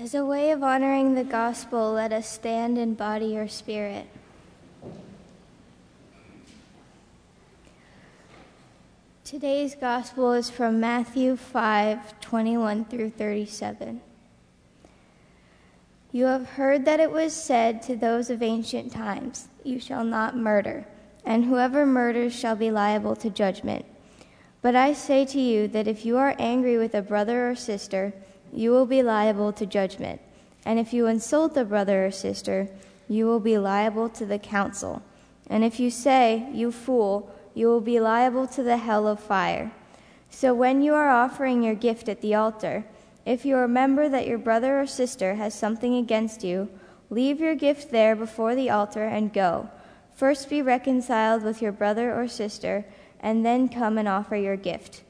As a way of honoring the gospel, let us stand in body or spirit. Today's gospel is from Matthew 5 21 through 37. You have heard that it was said to those of ancient times, You shall not murder, and whoever murders shall be liable to judgment. But I say to you that if you are angry with a brother or sister, you will be liable to judgment. And if you insult a brother or sister, you will be liable to the council. And if you say, You fool, you will be liable to the hell of fire. So when you are offering your gift at the altar, if you remember that your brother or sister has something against you, leave your gift there before the altar and go. First be reconciled with your brother or sister, and then come and offer your gift.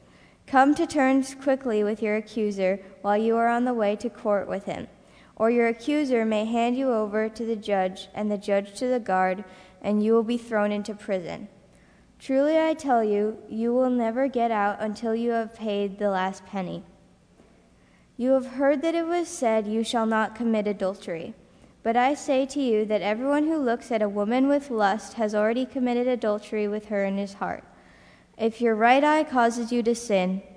Come to terms quickly with your accuser while you are on the way to court with him. Or your accuser may hand you over to the judge, and the judge to the guard, and you will be thrown into prison. Truly I tell you, you will never get out until you have paid the last penny. You have heard that it was said, You shall not commit adultery. But I say to you that everyone who looks at a woman with lust has already committed adultery with her in his heart. If your right eye causes you to sin,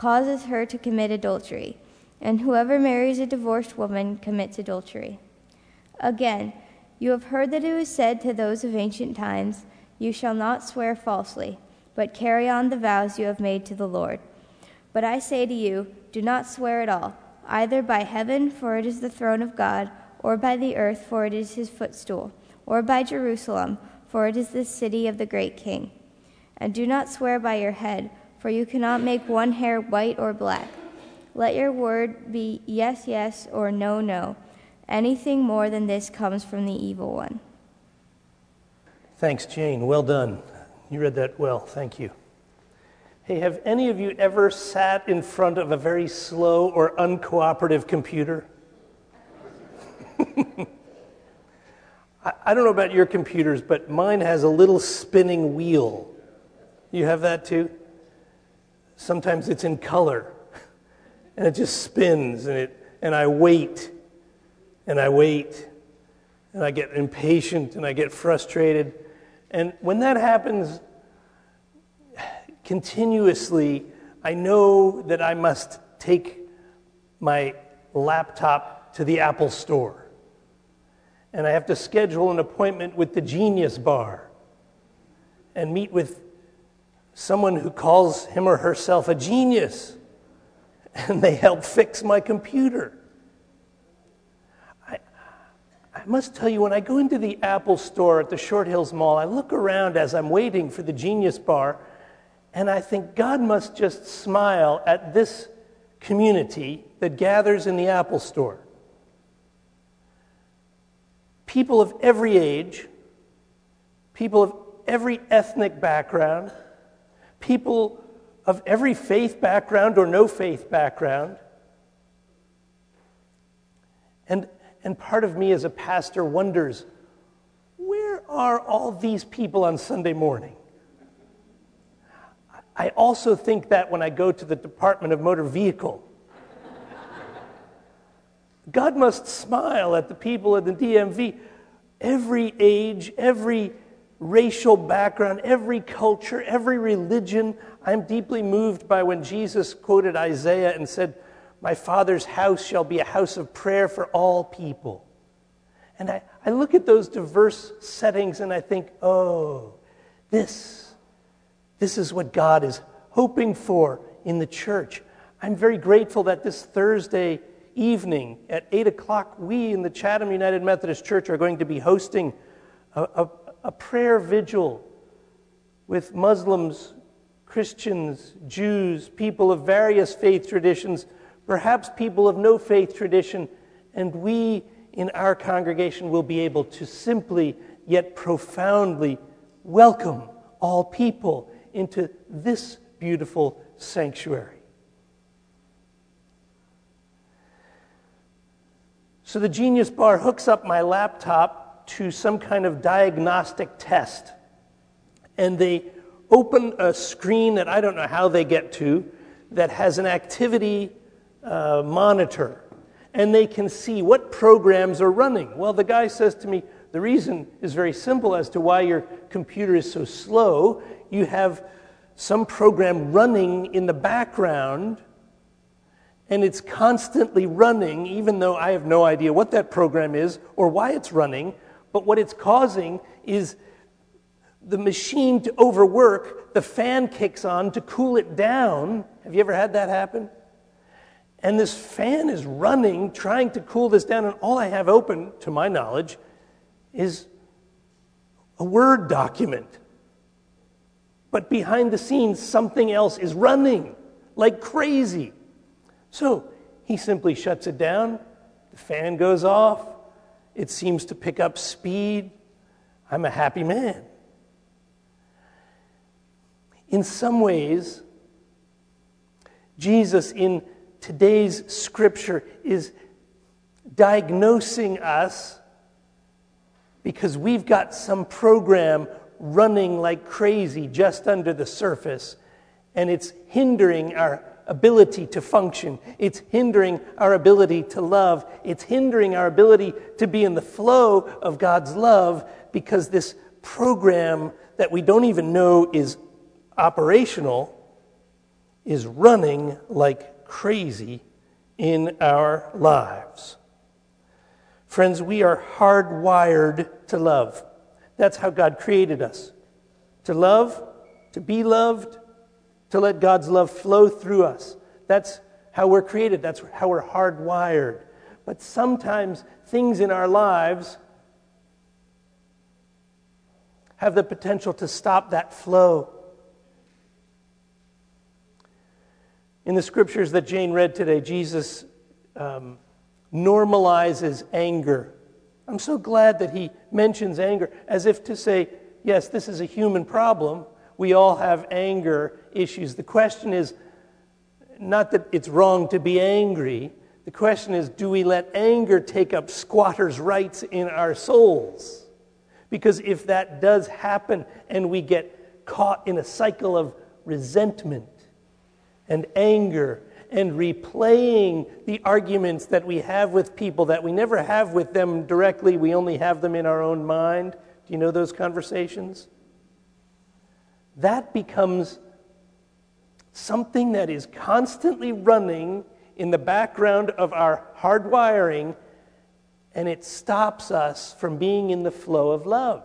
causes her to commit adultery, and whoever marries a divorced woman commits adultery. Again, you have heard that it was said to those of ancient times, You shall not swear falsely, but carry on the vows you have made to the Lord. But I say to you, do not swear at all, either by heaven, for it is the throne of God, or by the earth, for it is his footstool, or by Jerusalem for it is the city of the great king. And do not swear by your head, for you cannot make one hair white or black. Let your word be yes, yes, or no, no. Anything more than this comes from the evil one. Thanks, Jane. Well done. You read that well. Thank you. Hey, have any of you ever sat in front of a very slow or uncooperative computer? I don't know about your computers, but mine has a little spinning wheel. You have that too? Sometimes it's in color, and it just spins, and, it, and I wait, and I wait, and I get impatient, and I get frustrated. And when that happens continuously, I know that I must take my laptop to the Apple store and I have to schedule an appointment with the Genius Bar and meet with someone who calls him or herself a genius, and they help fix my computer. I, I must tell you, when I go into the Apple store at the Short Hills Mall, I look around as I'm waiting for the Genius Bar, and I think God must just smile at this community that gathers in the Apple store people of every age, people of every ethnic background, people of every faith background or no faith background. And, and part of me as a pastor wonders where are all these people on Sunday morning? I also think that when I go to the Department of Motor Vehicle God must smile at the people at the DMV. Every age, every racial background, every culture, every religion. I'm deeply moved by when Jesus quoted Isaiah and said, My Father's house shall be a house of prayer for all people. And I, I look at those diverse settings and I think, oh, this, this is what God is hoping for in the church. I'm very grateful that this Thursday evening at 8 o'clock, we in the Chatham United Methodist Church are going to be hosting a, a, a prayer vigil with Muslims, Christians, Jews, people of various faith traditions, perhaps people of no faith tradition, and we in our congregation will be able to simply yet profoundly welcome all people into this beautiful sanctuary. So the Genius Bar hooks up my laptop to some kind of diagnostic test. And they open a screen that I don't know how they get to that has an activity uh, monitor. And they can see what programs are running. Well, the guy says to me, the reason is very simple as to why your computer is so slow. You have some program running in the background, and it's constantly running, even though I have no idea what that program is or why it's running. But what it's causing is the machine to overwork, the fan kicks on to cool it down. Have you ever had that happen? And this fan is running, trying to cool this down, and all I have open, to my knowledge, is a Word document. But behind the scenes, something else is running like crazy. So he simply shuts it down, the fan goes off, it seems to pick up speed. I'm a happy man. In some ways, Jesus in today's scripture is diagnosing us because we've got some program running like crazy just under the surface, and it's hindering our ability to function. It's hindering our ability to love. It's hindering our ability to be in the flow of God's love because this program that we don't even know is operational is running like crazy in our lives. Friends, we are hardwired to love. That's how God created us to love, to be loved, to let God's love flow through us. That's how we're created, that's how we're hardwired. But sometimes things in our lives have the potential to stop that flow. In the scriptures that Jane read today, Jesus um, normalizes anger. I'm so glad that he mentions anger as if to say, yes, this is a human problem. We all have anger issues. The question is not that it's wrong to be angry. The question is, do we let anger take up squatters' rights in our souls? Because if that does happen and we get caught in a cycle of resentment and anger and replaying the arguments that we have with people that we never have with them directly, we only have them in our own mind. Do you know those conversations? That becomes something that is constantly running in the background of our hardwiring, and it stops us from being in the flow of love.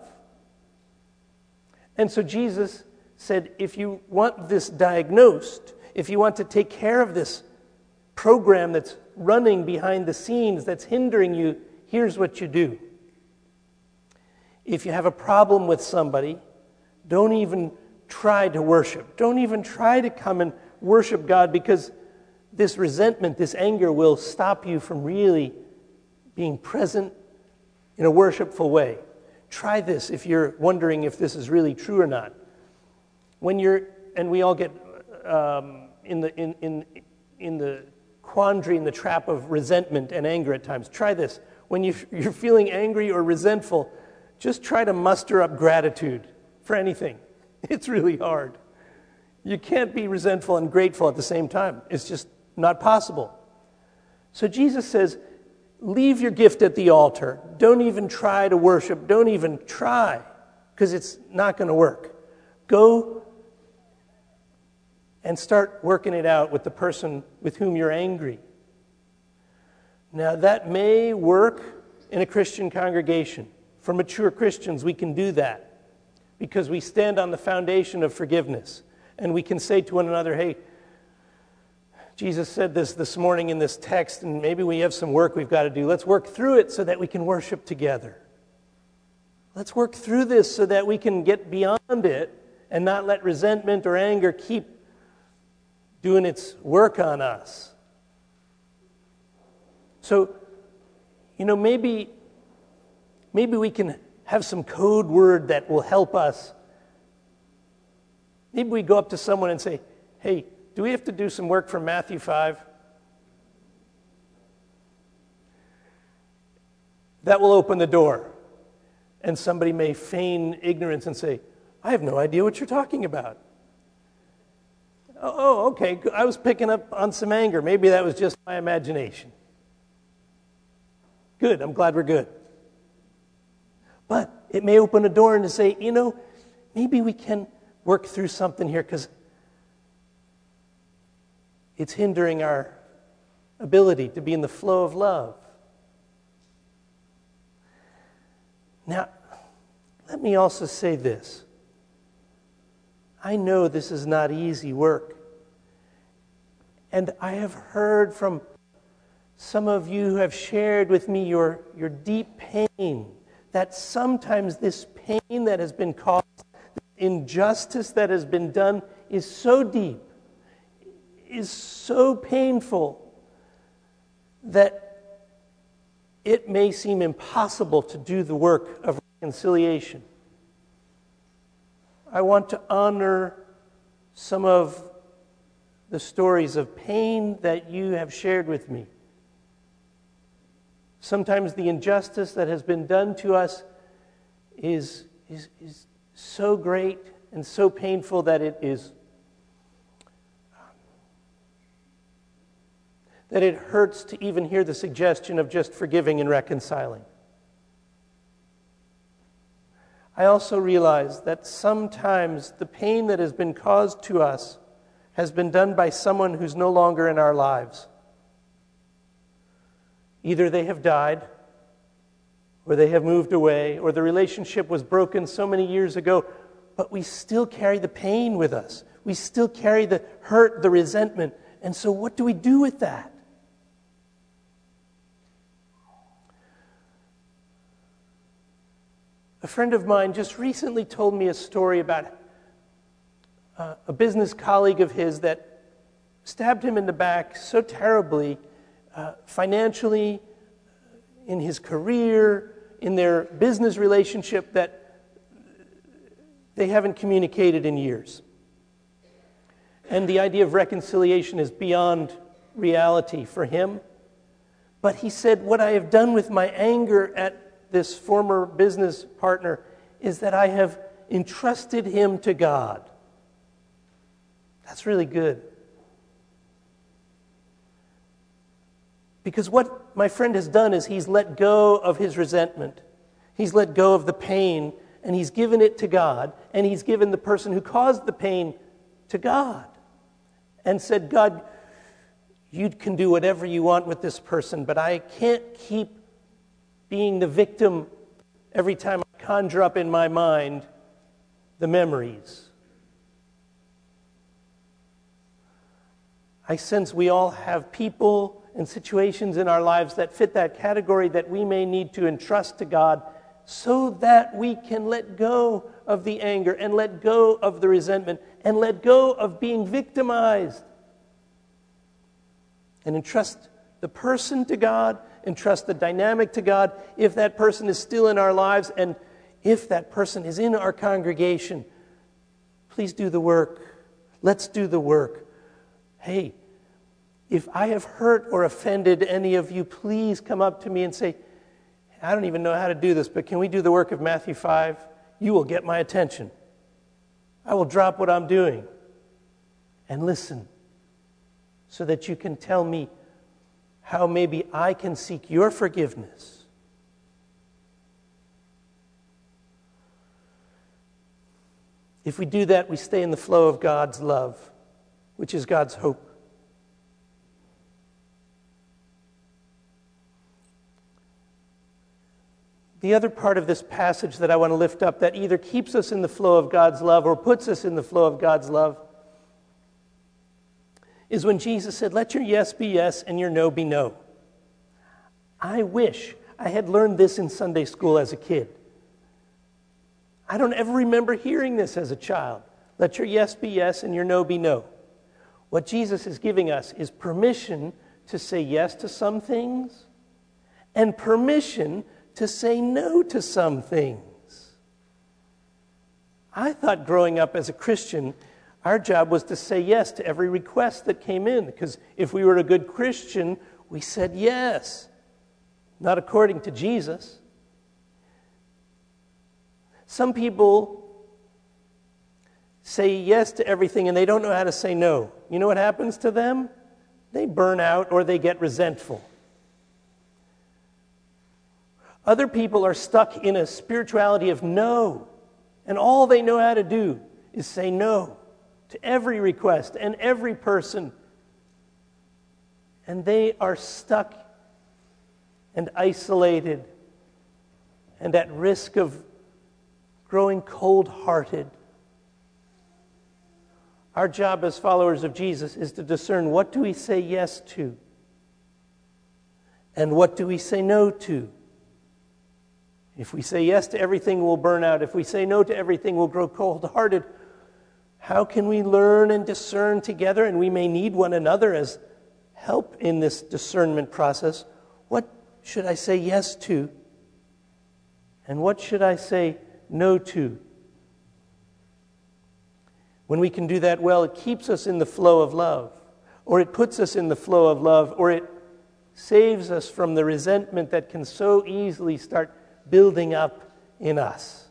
And so Jesus said, if you want this diagnosed, if you want to take care of this program that's running behind the scenes that's hindering you, here's what you do. If you have a problem with somebody, don't even try to worship. Don't even try to come and worship God because this resentment, this anger will stop you from really being present in a worshipful way. Try this if you're wondering if this is really true or not. When you're, and we all get um, in the, in, in, in the quandary, in the trap of resentment and anger at times. Try this. When you, you're feeling angry or resentful, just try to muster up gratitude for anything. It's really hard. You can't be resentful and grateful at the same time, it's just not possible. So Jesus says, Leave your gift at the altar. Don't even try to worship. Don't even try, because it's not going to work. Go and start working it out with the person with whom you're angry. Now, that may work in a Christian congregation. For mature Christians, we can do that because we stand on the foundation of forgiveness. And we can say to one another, hey, Jesus said this this morning in this text, and maybe we have some work we've got to do. Let's work through it so that we can worship together. Let's work through this so that we can get beyond it and not let resentment or anger keep doing its work on us. So you know, maybe, maybe we can have some code word that will help us. Maybe we go up to someone and say, hey, do we have to do some work from Matthew 5? That will open the door. And somebody may feign ignorance and say, I have no idea what you're talking about. Oh, okay. I was picking up on some anger. Maybe that was just my imagination. Good. I'm glad we're good. But it may open a door and to say, you know, maybe we can work through something here because it's hindering our ability to be in the flow of love. Now, let me also say this. I know this is not easy work. And I have heard from some of you who have shared with me your, your deep pain that sometimes this pain that has been caused, injustice that has been done, is so deep, is so painful that it may seem impossible to do the work of reconciliation. I want to honor some of the stories of pain that you have shared with me. Sometimes the injustice that has been done to us is, is, is so great and so painful that it is um, that it hurts to even hear the suggestion of just forgiving and reconciling. I also realize that sometimes the pain that has been caused to us has been done by someone who's no longer in our lives. Either they have died, or they have moved away, or the relationship was broken so many years ago, but we still carry the pain with us. We still carry the hurt, the resentment. And so, what do we do with that? A friend of mine just recently told me a story about uh, a business colleague of his that stabbed him in the back so terribly uh, financially, in his career, in their business relationship that they haven't communicated in years. And the idea of reconciliation is beyond reality for him. But he said, What I have done with my anger at this former business partner is that I have entrusted him to God. That's really good. Because what my friend has done is he's let go of his resentment, he's let go of the pain, and he's given it to God, and he's given the person who caused the pain to God, and said, God, you can do whatever you want with this person, but I can't keep being the victim every time I conjure up in my mind the memories. I sense we all have people and situations in our lives that fit that category that we may need to entrust to God so that we can let go of the anger and let go of the resentment and let go of being victimized and entrust the person to God, entrust the dynamic to God if that person is still in our lives and if that person is in our congregation. Please do the work. Let's do the work. Hey, if I have hurt or offended any of you, please come up to me and say, I don't even know how to do this, but can we do the work of Matthew 5? You will get my attention. I will drop what I'm doing and listen so that you can tell me how maybe I can seek your forgiveness. If we do that, we stay in the flow of God's love, which is God's hope. The other part of this passage that I want to lift up that either keeps us in the flow of God's love or puts us in the flow of God's love is when Jesus said, Let your yes be yes and your no be no. I wish I had learned this in Sunday school as a kid. I don't ever remember hearing this as a child. Let your yes be yes and your no be no. What Jesus is giving us is permission to say yes to some things and permission to say no to some things. I thought growing up as a Christian, our job was to say yes to every request that came in, because if we were a good Christian, we said yes. Not according to Jesus. Some people say yes to everything and they don't know how to say no. You know what happens to them? They burn out or they get resentful. Other people are stuck in a spirituality of no, and all they know how to do is say no to every request and every person. And they are stuck and isolated and at risk of growing cold hearted. Our job as followers of Jesus is to discern what do we say yes to and what do we say no to. If we say yes to everything, we'll burn out. If we say no to everything, we'll grow cold hearted. How can we learn and discern together? And we may need one another as help in this discernment process. What should I say yes to? And what should I say no to? When we can do that well, it keeps us in the flow of love, or it puts us in the flow of love, or it saves us from the resentment that can so easily start building up in us.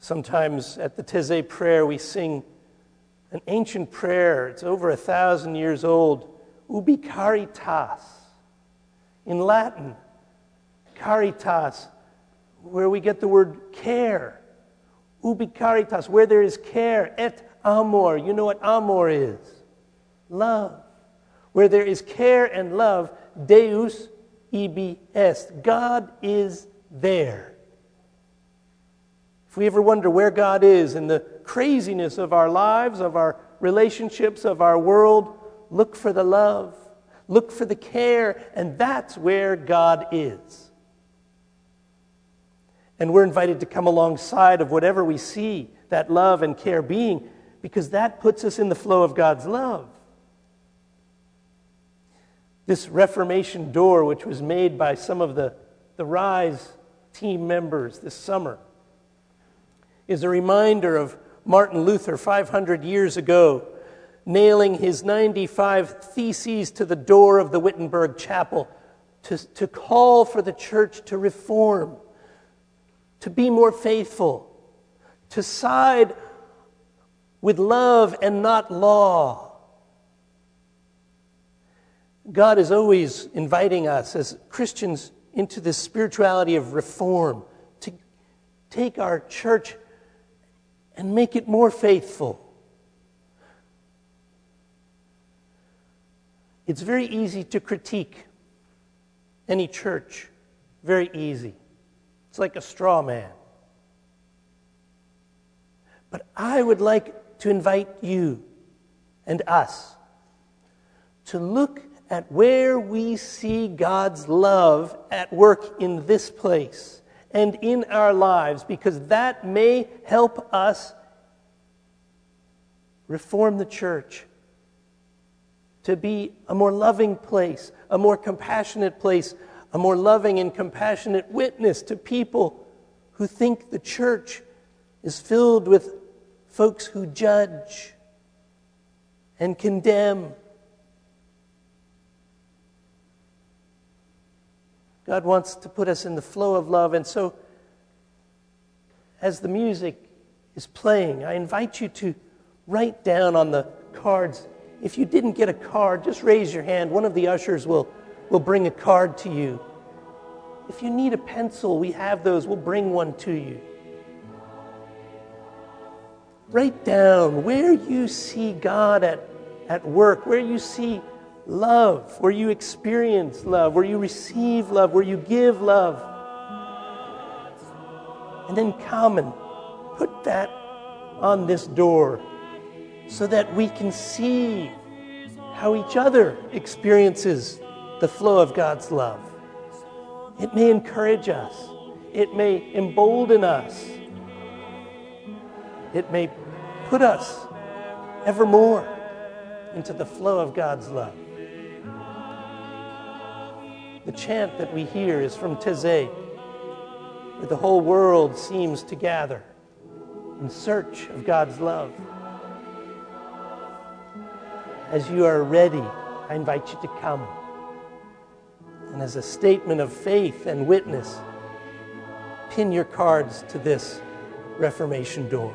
Sometimes at the Taizé prayer, we sing an ancient prayer. It's over a thousand years old. Ubi caritas. In Latin, caritas, where we get the word care. Ubi caritas, where there is care. Et amor. You know what amor is? Love. Where there is care and love, Deus ibi est. God is there. If we ever wonder where God is in the craziness of our lives, of our relationships, of our world, look for the love, look for the care, and that's where God is. And we're invited to come alongside of whatever we see that love and care being, because that puts us in the flow of God's love. This Reformation door, which was made by some of the, the RISE team members this summer, is a reminder of Martin Luther 500 years ago nailing his 95 theses to the door of the Wittenberg Chapel to, to call for the church to reform, to be more faithful, to side with love and not law God is always inviting us as Christians into this spirituality of reform, to take our church and make it more faithful. It's very easy to critique any church, very easy. It's like a straw man. But I would like to invite you and us to look at where we see God's love at work in this place and in our lives, because that may help us reform the church to be a more loving place, a more compassionate place, a more loving and compassionate witness to people who think the church is filled with folks who judge and condemn God wants to put us in the flow of love. And so, as the music is playing, I invite you to write down on the cards. If you didn't get a card, just raise your hand. One of the ushers will, will bring a card to you. If you need a pencil, we have those. We'll bring one to you. Write down where you see God at, at work, where you see love, where you experience love, where you receive love, where you give love. And then come and put that on this door so that we can see how each other experiences the flow of God's love. It may encourage us, it may embolden us, it may put us evermore into the flow of God's love. The chant that we hear is from Taizé, where the whole world seems to gather in search of God's love. As you are ready, I invite you to come. And as a statement of faith and witness, pin your cards to this Reformation door.